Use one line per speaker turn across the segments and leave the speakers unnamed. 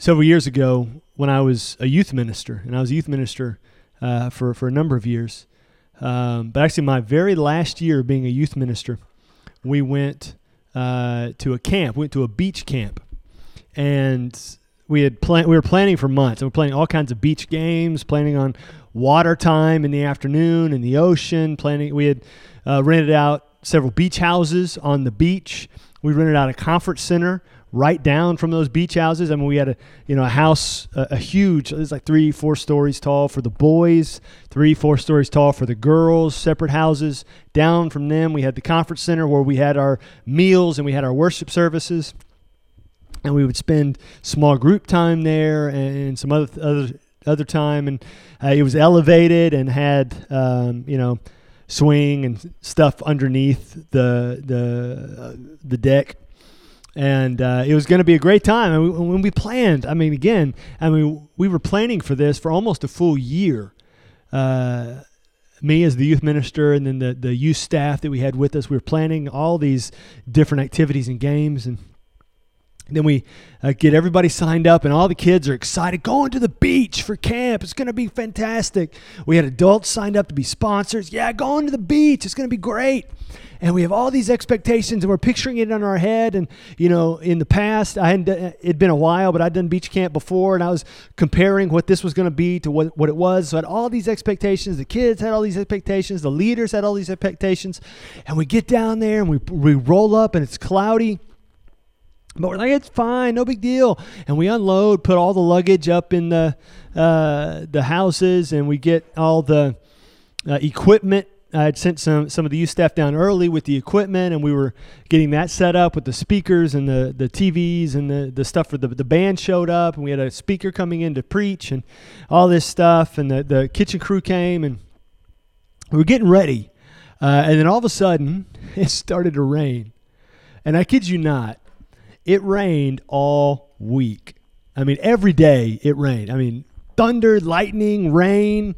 several years ago when I was a youth minister, and I was a youth minister uh, for for a number of years. Um, but actually, my very last year being a youth minister, we went uh, to a camp. We went to a beach camp, and we had plan- we were planning for months. We were planning all kinds of beach games, planning on water time in the afternoon in the ocean. Planning. We had uh, rented out several beach houses on the beach. We rented out a conference center right down from those beach houses. I mean, we had a you know a house, a, a huge. It was like three, four stories tall for the boys, three, four stories tall for the girls. Separate houses. Down from them, we had the conference center where we had our meals and we had our worship services, and we would spend small group time there and some other other other time. And uh, it was elevated and had um, you know swing and stuff underneath the the uh, the deck and uh, it was going to be a great time. And we, when we planned, I mean, again, I mean, we were planning for this for almost a full year. Uh, me as the youth minister, and then the the youth staff that we had with us, we were planning all these different activities and games, and then we uh, get everybody signed up, and all the kids are excited going to the beach for camp. It's going to be fantastic. We had adults signed up to be sponsors. Yeah, going to the beach. It's going to be great and we have all these expectations and we're picturing it in our head and you know in the past i hadn't it'd been a while but i'd done beach camp before and i was comparing what this was going to be to what, what it was so i had all these expectations the kids had all these expectations the leaders had all these expectations and we get down there and we, we roll up and it's cloudy but we're like, it's fine, no big deal. And we unload, put all the luggage up in the uh, the houses, and we get all the uh, equipment I had sent some some of the youth staff down early with the equipment, and we were getting that set up with the speakers and the, the TVs and the, the stuff for the the band showed up, and we had a speaker coming in to preach and all this stuff, and the the kitchen crew came, and we were getting ready, uh, and then all of a sudden it started to rain, and I kid you not, it rained all week. I mean, every day it rained. I mean, thunder, lightning, rain.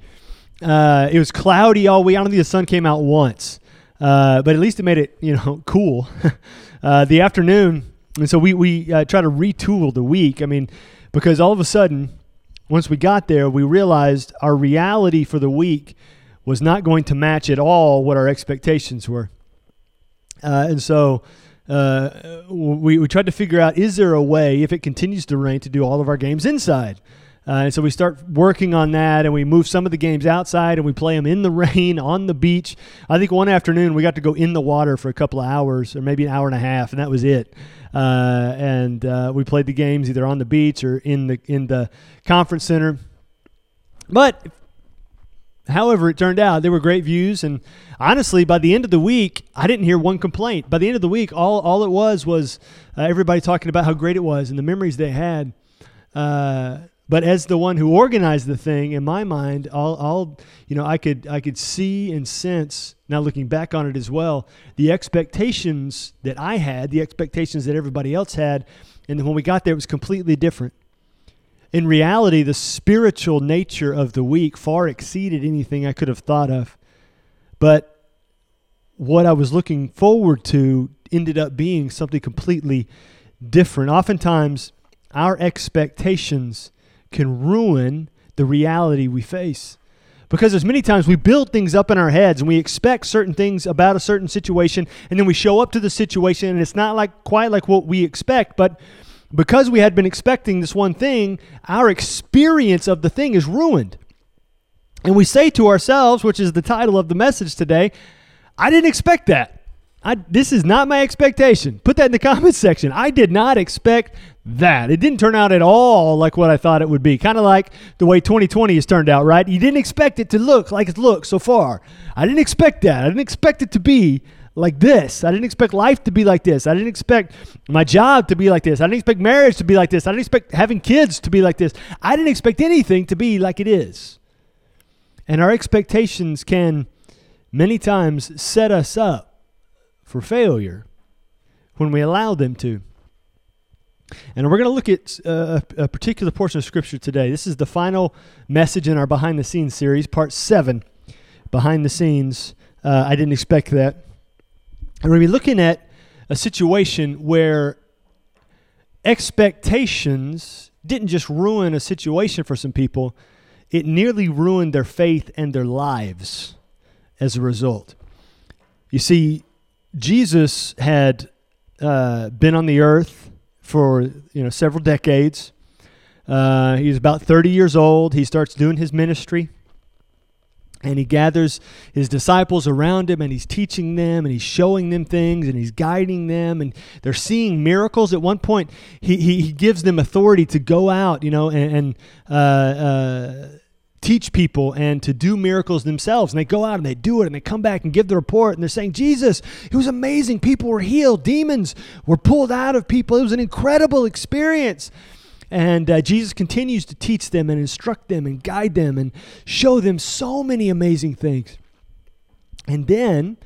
Uh, it was cloudy all week. I don't think the sun came out once, uh, but at least it made it you know cool. uh, the afternoon, and so we we uh, try to retool the week. I mean, because all of a sudden, once we got there, we realized our reality for the week was not going to match at all what our expectations were, uh, and so. Uh, we, we tried to figure out is there a way if it continues to rain to do all of our games inside uh, and so we start working on that, and we move some of the games outside, and we play them in the rain on the beach. I think one afternoon we got to go in the water for a couple of hours, or maybe an hour and a half, and that was it. Uh, and uh, we played the games either on the beach or in the in the conference center. But however it turned out, there were great views, and honestly, by the end of the week, I didn't hear one complaint. By the end of the week, all all it was was uh, everybody talking about how great it was and the memories they had. Uh, but as the one who organized the thing, in my mind, all, all you know, I could I could see and sense now looking back on it as well, the expectations that I had, the expectations that everybody else had, and then when we got there, it was completely different. In reality, the spiritual nature of the week far exceeded anything I could have thought of. But what I was looking forward to ended up being something completely different. Oftentimes, our expectations can ruin the reality we face. Because there's many times we build things up in our heads and we expect certain things about a certain situation, and then we show up to the situation and it's not like quite like what we expect, but because we had been expecting this one thing, our experience of the thing is ruined. And we say to ourselves, which is the title of the message today, I didn't expect that. I, this is not my expectation. Put that in the comments section. I did not expect that. It didn't turn out at all like what I thought it would be. Kind of like the way 2020 has turned out, right? You didn't expect it to look like it's looked so far. I didn't expect that. I didn't expect it to be like this. I didn't expect life to be like this. I didn't expect my job to be like this. I didn't expect marriage to be like this. I didn't expect having kids to be like this. I didn't expect anything to be like it is. And our expectations can many times set us up for failure when we allow them to. And we're going to look at uh, a particular portion of Scripture today. This is the final message in our Behind the Scenes series, part seven. Behind the Scenes. Uh, I didn't expect that. And we're going to be looking at a situation where expectations didn't just ruin a situation for some people, it nearly ruined their faith and their lives as a result. You see, Jesus had uh, been on the earth for you know several decades. Uh, he's about 30 years old. He starts doing his ministry. And he gathers his disciples around him and he's teaching them and he's showing them things and he's guiding them and they're seeing miracles. At one point, he, he, he gives them authority to go out, you know, and, and uh, uh, teach people and to do miracles themselves. And they go out and they do it and they come back and give the report and they're saying, Jesus, it was amazing. People were healed, demons were pulled out of people. It was an incredible experience. And uh, Jesus continues to teach them and instruct them and guide them and show them so many amazing things. And then,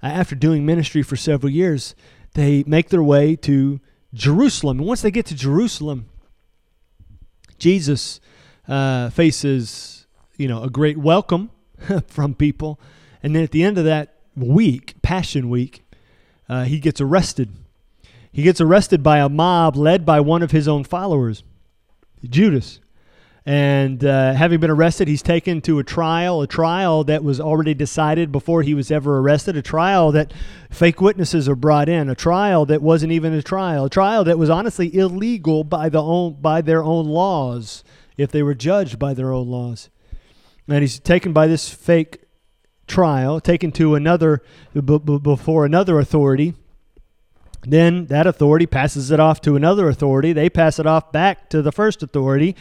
uh, after doing ministry for several years, they make their way to Jerusalem. And once they get to Jerusalem, Jesus uh, faces, you know, a great welcome from people. And then at the end of that week, Passion Week, uh, he gets arrested. He gets arrested by a mob led by one of his own followers. Judas. And uh, having been arrested, he's taken to a trial, a trial that was already decided before he was ever arrested, a trial that fake witnesses are brought in, a trial that wasn't even a trial, a trial that was honestly illegal by, the own, by their own laws, if they were judged by their own laws. And he's taken by this fake trial, taken to another, b- b- before another authority then that authority passes it off to another authority. They pass it off back to the first authority,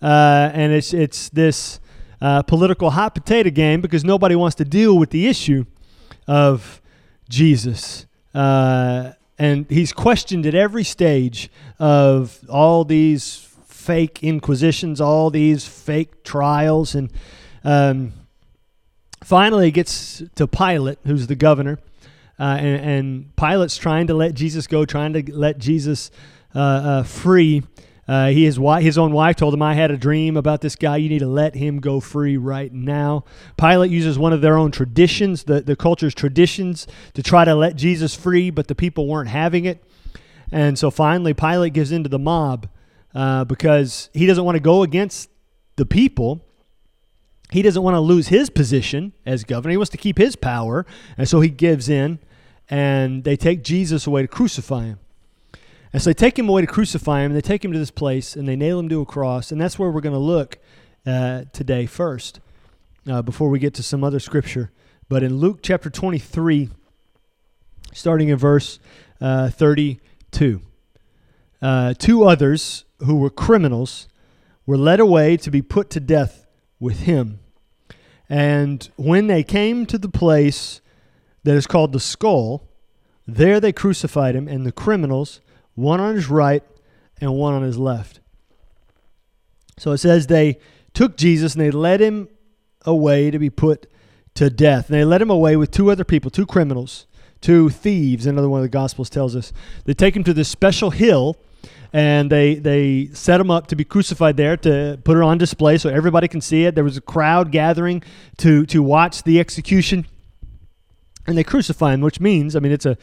uh, and it's it's this uh, political hot potato game because nobody wants to deal with the issue of Jesus. Uh, and he's questioned at every stage of all these fake inquisitions, all these fake trials, and um, finally gets to Pilate, who's the governor uh, and, and, Pilate's trying to let Jesus go, trying to let Jesus uh, uh, free. Uh, he, his, wife, his own wife told him, I had a dream about this guy. You need to let him go free right now. Pilate uses one of their own traditions, the, the culture's traditions, to try to let Jesus free, but the people weren't having it. And so finally, Pilate gives in to the mob uh, because he doesn't want to go against the people. He doesn't want to lose his position as governor. He wants to keep his power. And so he gives in and they take Jesus away to crucify him. And so they take him away to crucify him, they take him to this place, and they nail him to a cross. And that's where we're going to look uh, today first, uh, before we get to some other scripture. But in Luke chapter 23, starting in verse uh, 32, uh, two others who were criminals were led away to be put to death with him. And when they came to the place that is called the skull. There they crucified him, and the criminals, one on his right and one on his left. So it says they took Jesus and they led him away to be put to death. And they led him away with two other people, two criminals, two thieves, another one of the Gospels tells us. They take him to this special hill and they they set him up to be crucified there to put it on display so everybody can see it. There was a crowd gathering to to watch the execution and they crucify him, which means, I mean, it's a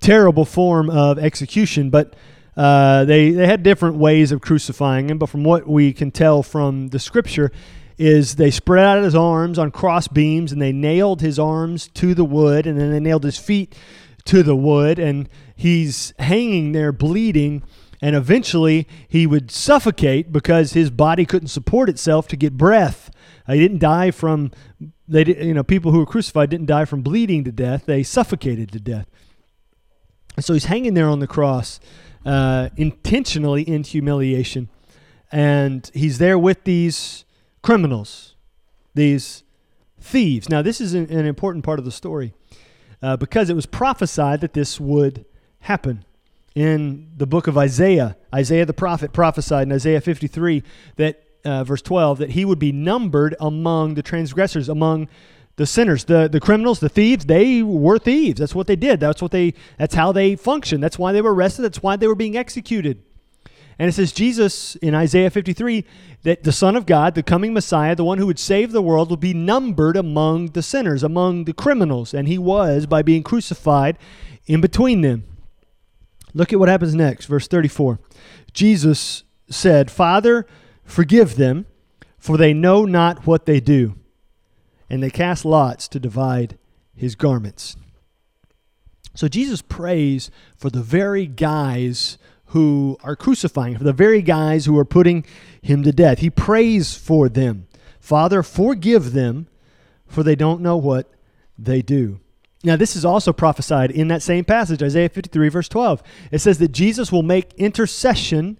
terrible form of execution, but uh, they, they had different ways of crucifying him. But from what we can tell from the scripture, is they spread out his arms on cross beams and they nailed his arms to the wood and then they nailed his feet to the wood and he's hanging there bleeding and eventually he would suffocate because his body couldn't support itself to get breath. he didn't die from they you know, people who were crucified didn't die from bleeding to death; they suffocated to death. And so he's hanging there on the cross, uh, intentionally in humiliation, and he's there with these criminals, these thieves. Now, this is an, an important part of the story uh, because it was prophesied that this would happen in the book of Isaiah. Isaiah the prophet prophesied in Isaiah 53 that uh, verse 12, that he would be numbered among the transgressors, among the sinners, the, the criminals, the thieves, they were thieves. That's what they did. That's what they that's how they functioned. That's why they were arrested. That's why they were being executed. And it says Jesus in Isaiah 53 that the Son of God, the coming Messiah, the one who would save the world, will be numbered among the sinners, among the criminals. And he was by being crucified in between them. Look at what happens next, verse 34. Jesus said, Father, forgive them, for they know not what they do. And they cast lots to divide his garments. So Jesus prays for the very guys who are crucifying, for the very guys who are putting him to death. He prays for them. Father, forgive them, for they don't know what they do. Now, this is also prophesied in that same passage, Isaiah 53, verse 12. It says that Jesus will make intercession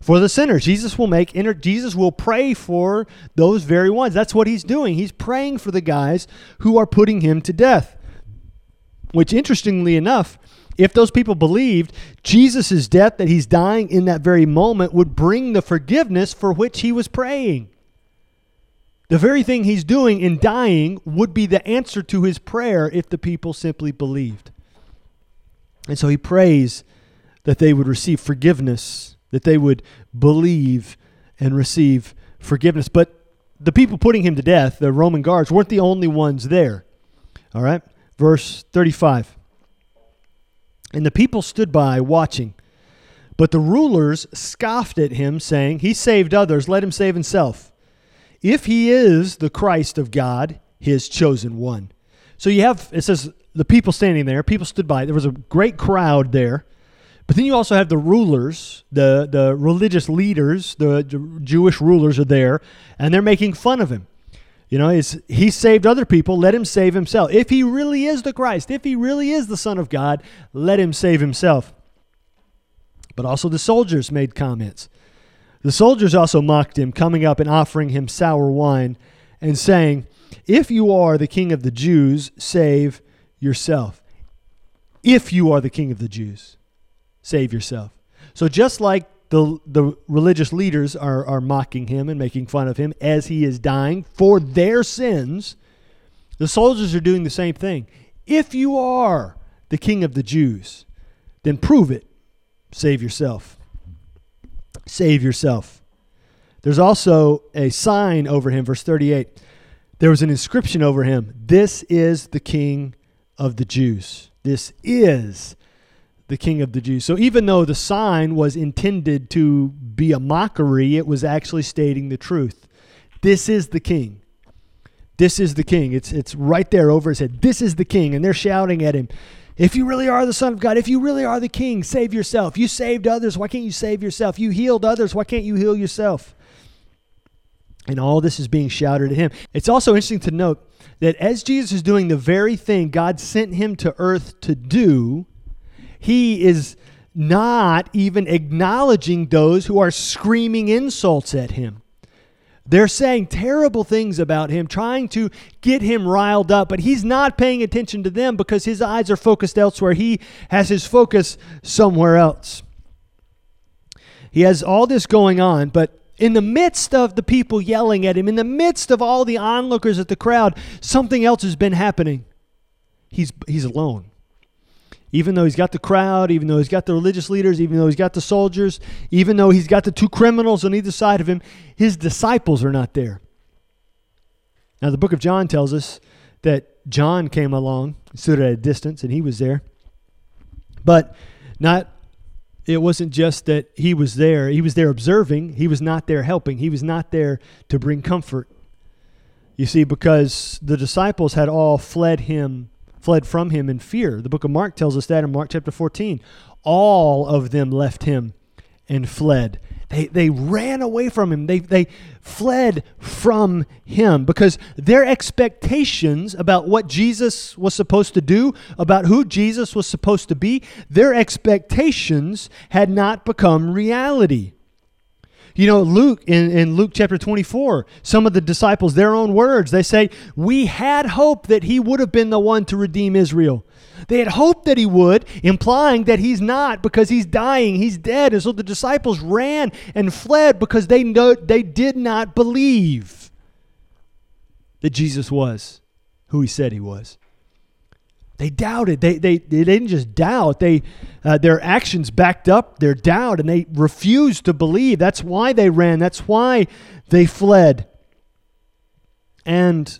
for the sinners. Jesus will make inter- Jesus will pray for those very ones. That's what he's doing. He's praying for the guys who are putting him to death. Which interestingly enough, if those people believed Jesus' death that he's dying in that very moment would bring the forgiveness for which he was praying. The very thing he's doing in dying would be the answer to his prayer if the people simply believed. And so he prays that they would receive forgiveness, that they would believe and receive forgiveness. But the people putting him to death, the Roman guards, weren't the only ones there. All right? Verse 35. And the people stood by watching. But the rulers scoffed at him, saying, He saved others, let him save himself if he is the Christ of God, his chosen one. So you have, it says, the people standing there, people stood by. There was a great crowd there. But then you also have the rulers, the, the religious leaders, the Jewish rulers are there, and they're making fun of him. You know, he saved other people, let him save himself. If he really is the Christ, if he really is the Son of God, let him save himself. But also the soldiers made comments. The soldiers also mocked him, coming up and offering him sour wine, and saying, If you are the king of the Jews, save yourself. If you are the king of the Jews, save yourself. So just like the, the religious leaders are, are mocking him and making fun of him as he is dying for their sins, the soldiers are doing the same thing. If you are the king of the Jews, then prove it. Save yourself save yourself. There's also a sign over him, verse 38. There was an inscription over him This is the King of the Jews. This is the King of the Jews. So even though the sign was intended to be a mockery, it was actually stating the truth. This is the King. This is the King. It's, it's right there over his head. This is the King. And they're shouting at him. If you really are the Son of God, if you really are the King, save yourself. You saved others, why can't you save yourself? You healed others, why can't you heal yourself? And all this is being shouted at him. It's also interesting to note that as Jesus is doing the very thing God sent him to earth to do, he is not even acknowledging those who are screaming insults at him. They're saying terrible things about him, trying to get him riled up, but he's not paying attention to them because his eyes are focused elsewhere. He has his focus somewhere else. He has all this going on, but in the midst of the people yelling at him, in the midst of all the onlookers at the crowd, something else has been happening. He's, he's alone even though he's got the crowd, even though he's got the religious leaders, even though he's got the soldiers, even though he's got the two criminals on either side of him, his disciples are not there. Now, the book of John tells us that John came along, stood at a distance, and he was there. But not it wasn't just that he was there, he was there observing, he was not there helping, he was not there to bring comfort. You see, because the disciples had all fled him fled from him in fear. The book of Mark tells us that in Mark chapter 14. All of them left him and fled. They, they ran away from him. They, they fled from him because their expectations about what Jesus was supposed to do, about who Jesus was supposed to be, their expectations had not become reality. You know, Luke, in, in Luke chapter 24, some of the disciples, their own words, they say, We had hope that he would have been the one to redeem Israel. They had hoped that he would, implying that he's not because he's dying, he's dead. And so the disciples ran and fled because they, know, they did not believe that Jesus was who he said he was. They doubted. They, they, they didn't just doubt, they, uh, their actions backed up their doubt, and they refused to believe. That's why they ran, that's why they fled. And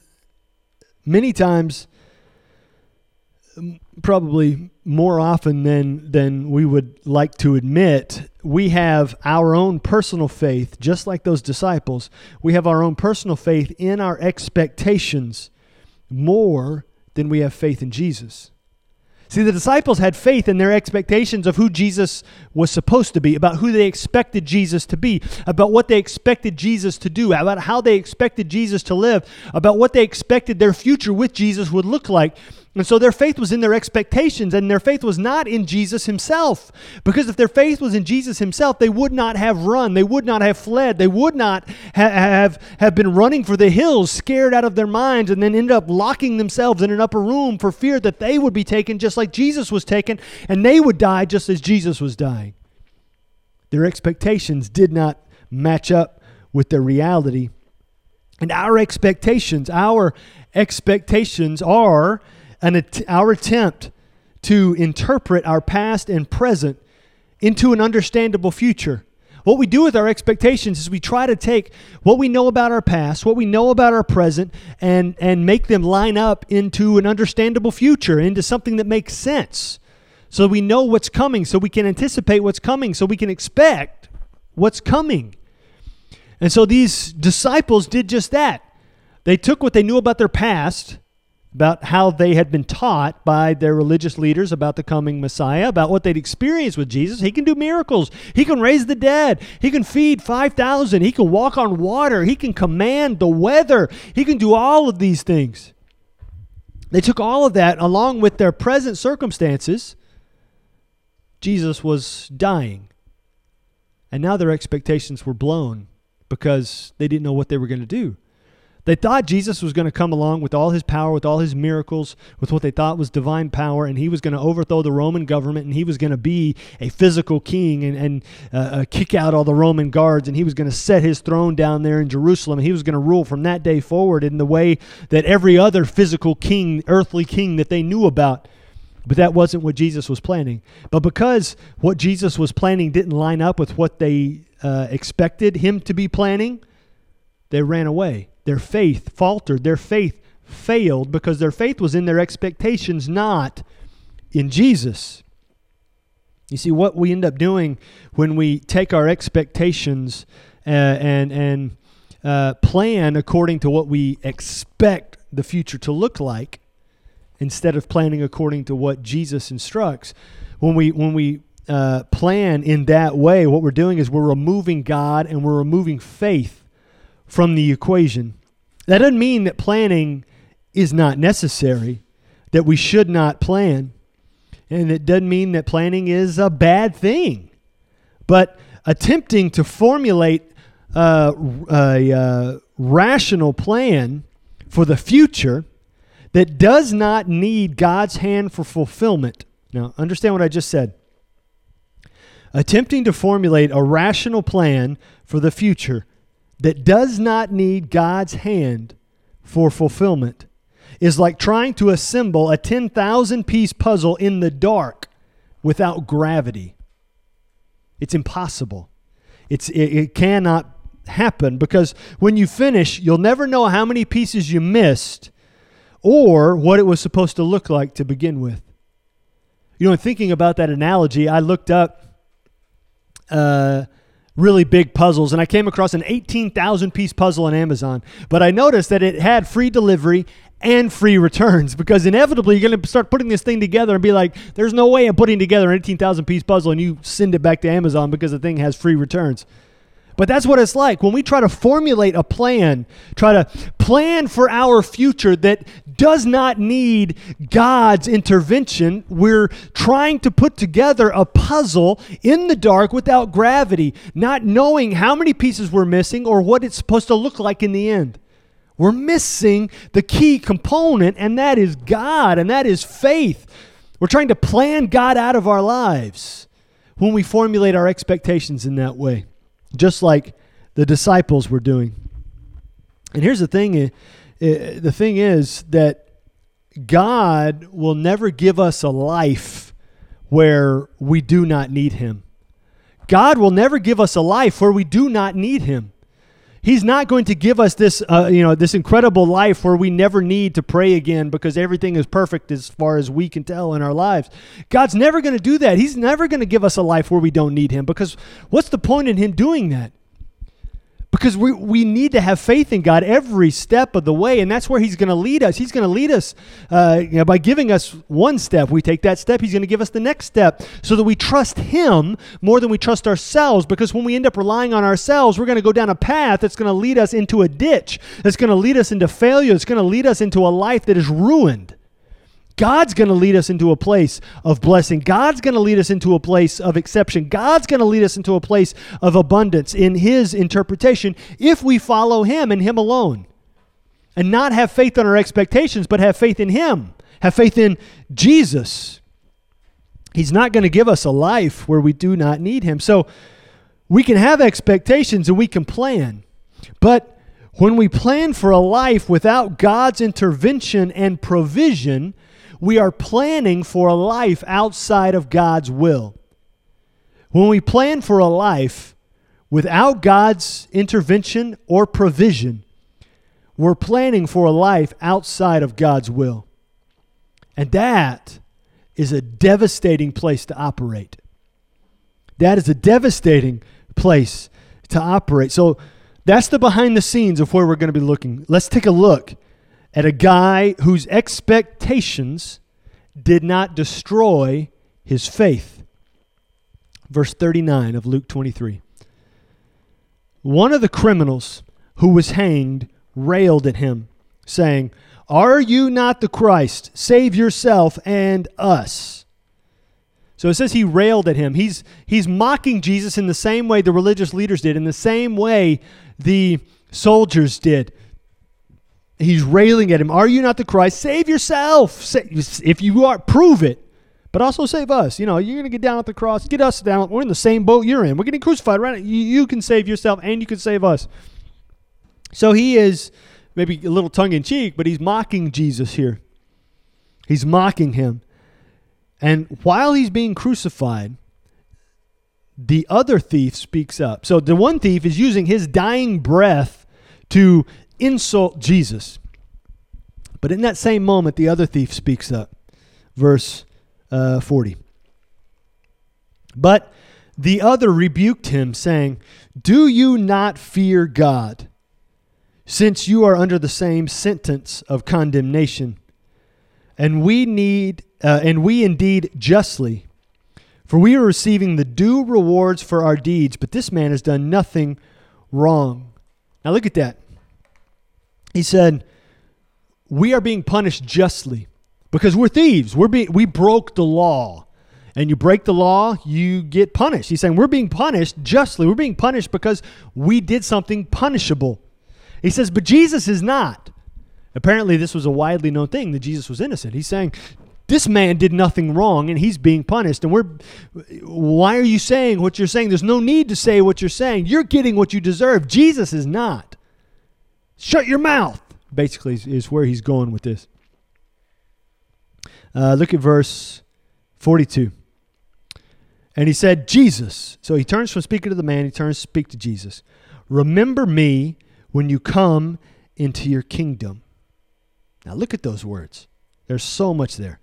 many times, probably more often than than we would like to admit, we have our own personal faith, just like those disciples. We have our own personal faith in our expectations more than we have faith in Jesus. See, the disciples had faith in their expectations of who Jesus was supposed to be, about who they expected Jesus to be, about what they expected Jesus to do, about how they expected Jesus to live, about what they expected their future with Jesus would look like. And so their faith was in their expectations, and their faith was not in Jesus himself. Because if their faith was in Jesus himself, they would not have run, they would not have fled, they would not ha- have, have been running for the hills, scared out of their minds, and then ended up locking themselves in an upper room for fear that they would be taken just like Jesus was taken, and they would die just as Jesus was dying. Their expectations did not match up with their reality. And our expectations, our expectations are an, our attempt to interpret our past and present into an understandable future. What we do with our expectations is we try to take what we know about our past, what we know about our present, and, and make them line up into an understandable future, into something that makes sense. So we know what's coming, so we can anticipate what's coming, so we can expect what's coming. And so these disciples did just that. They took what they knew about their past about how they had been taught by their religious leaders about the coming Messiah, about what they'd experienced with Jesus. He can do miracles. He can raise the dead. He can feed 5,000. He can walk on water. He can command the weather. He can do all of these things. They took all of that along with their present circumstances. Jesus was dying. And now their expectations were blown because they didn't know what they were going to do. They thought Jesus was going to come along with all his power, with all his miracles, with what they thought was divine power, and he was going to overthrow the Roman government, and he was going to be a physical king and, and uh, uh, kick out all the Roman guards, and he was going to set his throne down there in Jerusalem, and he was going to rule from that day forward in the way that every other physical king, earthly king that they knew about. But that wasn't what Jesus was planning. But because what Jesus was planning didn't line up with what they uh, expected him to be planning, they ran away. Their faith faltered. Their faith failed because their faith was in their expectations, not in Jesus. You see, what we end up doing when we take our expectations uh, and, and uh, plan according to what we expect the future to look like instead of planning according to what Jesus instructs, when we, when we uh, plan in that way, what we're doing is we're removing God and we're removing faith from the equation. That doesn't mean that planning is not necessary, that we should not plan. And it doesn't mean that planning is a bad thing. But attempting to formulate uh, a, uh, rational plan for the future that does not need God's hand for fulfillment. Now, understand what I just said. Attempting to formulate a rational plan for the future that does not need God's hand for fulfillment is like trying to assemble a 10,000 piece puzzle in the dark without gravity. It's impossible. It's, it, it cannot happen because when you finish, you'll never know how many pieces you missed or what it was supposed to look like to begin with. You know, in thinking about that analogy, I looked up uh, really big puzzles, and I came across an 18,000 piece puzzle on Amazon. But I noticed that it had free delivery and free returns because inevitably you're going to start putting this thing together and be like, there's no way I'm putting together an 18,000 piece puzzle and you send it back to Amazon because the thing has free returns. But that's what it's like when we try to formulate a plan, try to plan for our future that does not need God's intervention. We're trying to put together a puzzle in the dark without gravity, not knowing how many pieces we're missing or what it's supposed to look like in the end. We're missing the key component, and that is God, and that is faith. We're trying to plan God out of our lives when we formulate our expectations in that way just like the disciples were doing. And here's the thing eh, the thing is that God will never give us a life where we do not need Him. God will never give us a life where we do not need Him. He's not going to give us this, uh, you know, this incredible life where we never need to pray again because everything is perfect as far as we can tell in our lives. God's never going to do that. He's never going to give us a life where we don't need Him because what's the point in Him doing that? Because we, we need to have faith in God every step of the way, and that's where He's going to lead us. He's going to lead us uh, you know, by giving us one step. We take that step, He's going to give us the next step so that we trust Him more than we trust ourselves. Because when we end up relying on ourselves, we're going to go down a path that's going to lead us into a ditch, that's going to lead us into failure, it's going to lead us into a life that is ruined. God's going to lead us into a place of blessing. God's going to lead us into a place of exception. God's going to lead us into a place of abundance in His interpretation if we follow Him and Him alone. And not have faith on our expectations, but have faith in Him. Have faith in Jesus. He's not going to give us a life where we do not need Him. So we can have expectations and we can plan. But when we plan for a life without God's intervention and provision, we are planning for a life outside of God's will. When we plan for a life without God's intervention or provision, we're planning for a life outside of God's will. And that is a devastating place to operate. That is a devastating place to operate. So that's the behind the scenes of where we're going to be looking. Let's take a look at a guy whose expectations did not destroy his faith. Verse 39 of Luke 23. One of the criminals who was hanged railed at him, saying, Are you not the Christ? Save yourself and us. So it says he railed at him. He's, he's mocking Jesus in the same way the religious leaders did, in the same way the soldiers did he's railing at him. Are you not the Christ? Save yourself. If you are, prove it. But also save us. You know, you're going to get down at the cross. Get us down. We're in the same boat you're in. We're getting crucified, right? You, you can save yourself and you can save us. So he is maybe a little tongue in cheek, but he's mocking Jesus here. He's mocking him. And while he's being crucified, the other thief speaks up. So the one thief is using his dying breath to insult Jesus. But in that same moment, the other thief speaks up. Verse uh, 40. But the other rebuked him, saying, Do you not fear God, since you are under the same sentence of condemnation? And we need, uh, and we indeed justly, for we are receiving the due rewards for our deeds, but this man has done nothing wrong. Now look at that. He said, We are being punished justly because we're thieves. We're being, we broke the law. And you break the law, you get punished. He's saying we're being punished justly. We're being punished because we did something punishable. He says, but Jesus is not. Apparently, this was a widely known thing that Jesus was innocent. He's saying, this man did nothing wrong and he's being punished. And we're, why are you saying what you're saying? There's no need to say what you're saying. You're getting what you deserve. Jesus is not. Shut your mouth, basically, is, is where he's going with this. Uh, look at verse 42. And he said, Jesus. So he turns from speaking to the man, he turns to speak to Jesus. Remember me when you come into your kingdom. Now look at those words. There's so much there.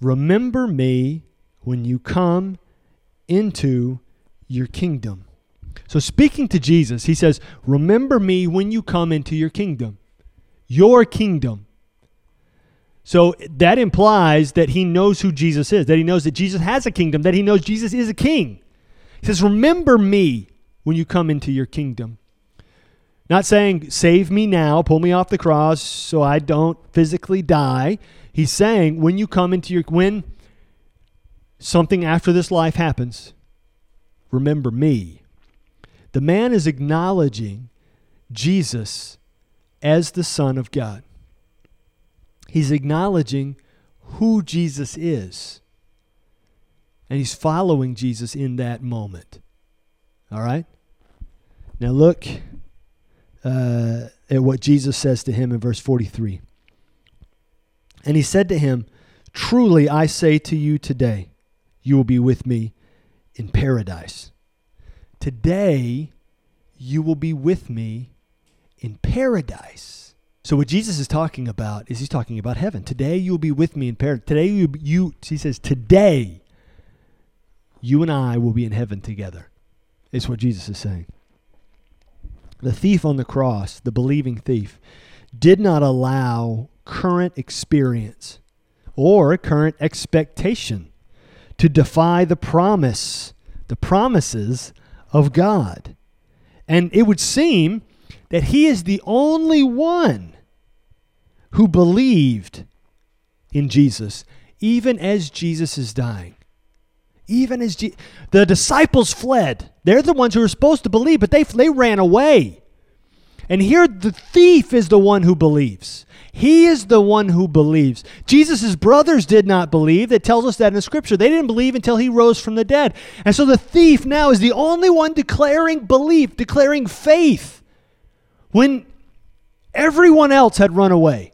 Remember me when you come into your kingdom. So, speaking to Jesus, he says, Remember me when you come into your kingdom. Your kingdom. So, that implies that he knows who Jesus is, that he knows that Jesus has a kingdom, that he knows Jesus is a king. He says, Remember me when you come into your kingdom. Not saying, Save me now, pull me off the cross so I don't physically die. He's saying, When you come into your, when something after this life happens, remember me the man is acknowledging Jesus as the Son of God. He's acknowledging who Jesus is. And he's following Jesus in that moment. All right? Now look uh, at what Jesus says to him in verse 43. And he said to him, Truly I say to you today, you will be with me in paradise. Today, you will be with me in paradise. So what Jesus is talking about is he's talking about heaven. Today you will be with me in paradise. Today you, you he says today you and I will be in heaven together. It's what Jesus is saying. The thief on the cross, the believing thief, did not allow current experience or current expectation to defy the promise, the promises of God. And it would seem that he is the only one who believed in Jesus, even as Jesus is dying. Even as Je- the disciples fled, they're the ones who were supposed to believe, but they, they ran away. And here the thief is the one who believes. He is the one who believes. Jesus' brothers did not believe. That tells us that in the scripture. They didn't believe until he rose from the dead. And so the thief now is the only one declaring belief, declaring faith when everyone else had run away.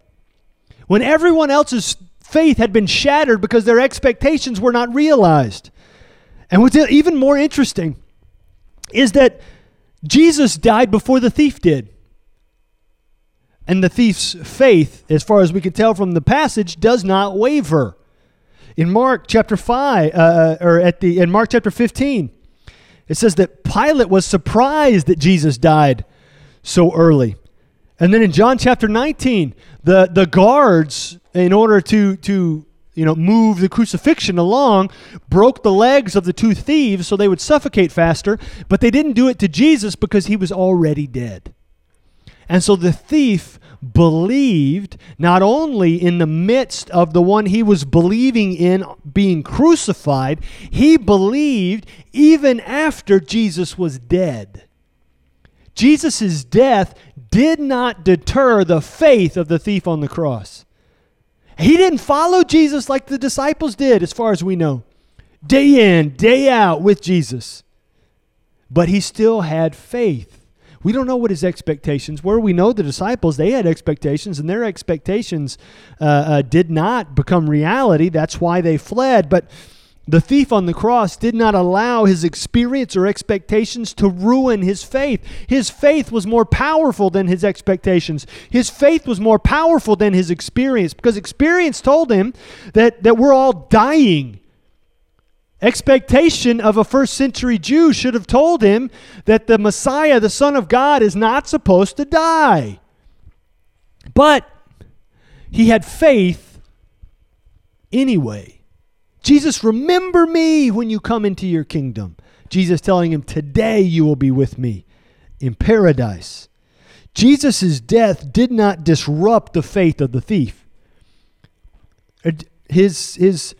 When everyone else's faith had been shattered because their expectations were not realized. And what's even more interesting is that Jesus died before the thief did. And the thief's faith, as far as we can tell from the passage, does not waver. In Mark chapter 5, uh, uh, or at the in Mark chapter 15, it says that Pilate was surprised that Jesus died so early. And then in John chapter 19, the, the guards, in order to, to you know, move the crucifixion along, broke the legs of the two thieves so they would suffocate faster, but they didn't do it to Jesus because he was already dead. And so the thief believed not only in the midst of the one he was believing in being crucified, he believed even after Jesus was dead. Jesus' death did not deter the faith of the thief on the cross. He didn't follow Jesus like the disciples did, as far as we know, day in, day out with Jesus. But he still had faith. We don't know what his expectations were. We know the disciples, they had expectations, and their expectations uh, uh, did not become reality. That's why they fled. But the thief on the cross did not allow his experience or expectations to ruin his faith. His faith was more powerful than his expectations. His faith was more powerful than his experience because experience told him that, that we're all dying Expectation of a first century Jew should have told him that the Messiah, the Son of God, is not supposed to die. But he had faith anyway. Jesus, remember me when you come into your kingdom. Jesus telling him, Today you will be with me in paradise. Jesus' death did not disrupt the faith of the thief. His, his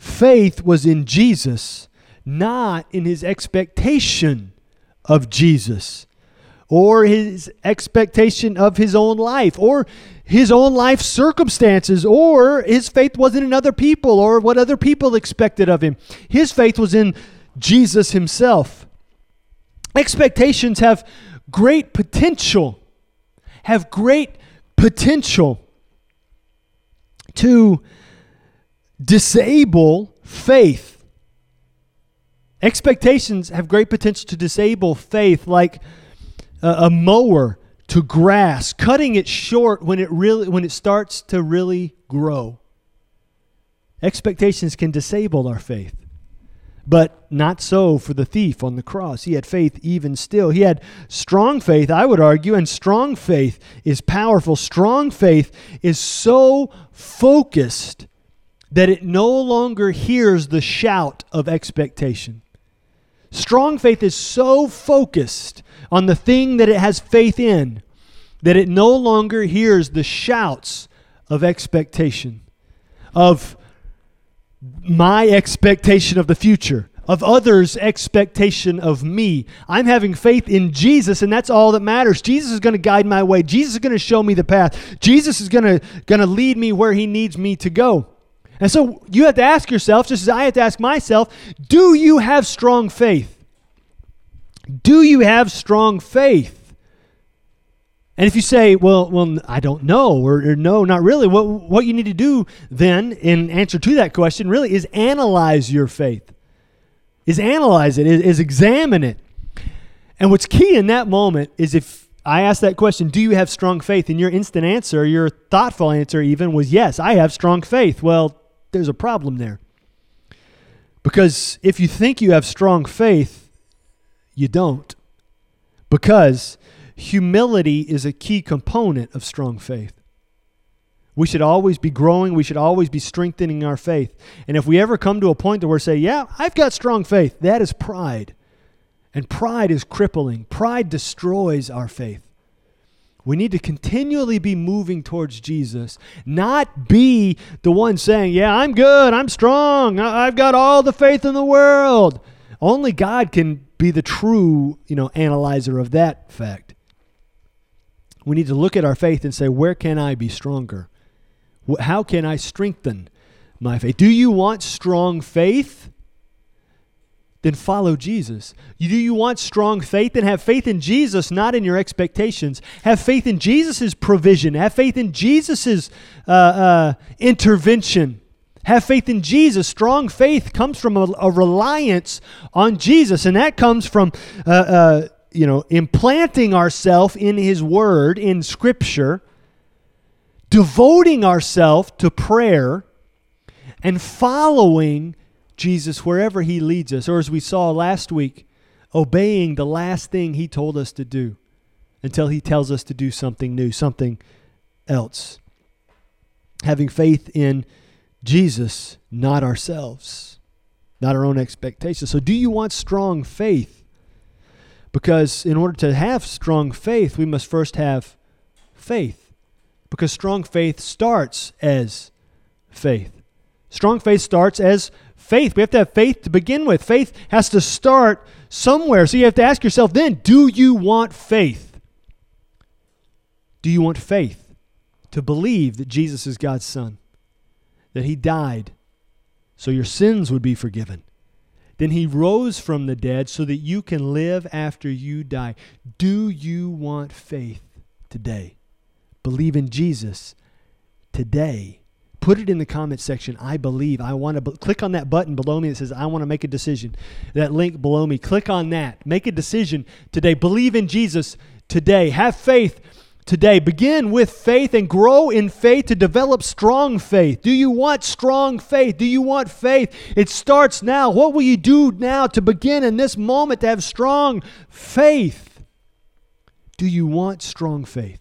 Faith was in Jesus, not in his expectation of Jesus or his expectation of his own life or his own life circumstances or his faith wasn't in other people or what other people expected of him. His faith was in Jesus himself. Expectations have great potential, have great potential to disable faith. Expectations have great potential to disable faith, like a, a mower to grass, cutting it short when it really when it starts to really grow. Expectations can disable our faith. But not so for the thief on the cross. He had faith even still. He had strong faith, I would argue, and strong faith is powerful. Strong faith is so focused that it no longer hears the shout of expectation. Strong faith is so focused on the thing that it has faith in that it no longer hears the shouts of expectation, of my expectation of the future, of others' expectation of me. I'm having faith in Jesus, and that's all that matters. Jesus is going to guide my way. Jesus is going to show me the path. Jesus is going to, going to lead me where he needs me to go. And so you have to ask yourself, just as I have to ask myself, do you have strong faith? Do you have strong faith? And if you say, well, well, I don't know, or, or no, not really, what, what you need to do then in answer to that question really is analyze your faith. Is analyze it, is, is examine it. And what's key in that moment is if I ask that question, do you have strong faith? And your instant answer, your thoughtful answer even was yes, I have strong faith. Well, there's a problem there. Because if you think you have strong faith, you don't. Because humility is a key component of strong faith. We should always be growing. We should always be strengthening our faith. And if we ever come to a point where we're say, Yeah, I've got strong faith, that is pride. And pride is crippling. Pride destroys our faith. We need to continually be moving towards Jesus, not be the one saying, Yeah, I'm good, I'm strong, I've got all the faith in the world. Only God can be the true, you know, analyzer of that fact. We need to look at our faith and say, Where can I be stronger? How can I strengthen my faith? Do you want strong faith? Then follow Jesus. Do you want strong faith? Then have faith in Jesus, not in your expectations. Have faith in Jesus' provision. Have faith in Jesus' uh, uh, intervention. Have faith in Jesus. Strong faith comes from a, a reliance on Jesus, and that comes from, uh, uh you know, implanting ourselves in His Word, in Scripture, devoting ourselves to prayer and following Jesus wherever he leads us, or as we saw last week, obeying the last thing he told us to do until he tells us to do something new, something else. Having faith in Jesus, not ourselves, not our own expectations. So, do you want strong faith? Because in order to have strong faith, we must first have faith because strong faith starts as faith. Strong faith starts as faith. We have to have faith to begin with. Faith has to start somewhere. So you have to ask yourself then do you want faith? Do you want faith to believe that Jesus is God's Son? That He died so your sins would be forgiven? Then He rose from the dead so that you can live after you die. Do you want faith today? believe in Jesus today, put it in the comment section. I believe. I want to be- click on that button below me that says I want to make a decision. That link below me. Click on that. Make a decision today. Believe in Jesus today. Have faith today. Begin with faith and grow in faith to develop strong faith. Do you want strong faith? Do you want faith? It starts now. What will you do now to begin in this moment to have strong faith? Do you want strong faith?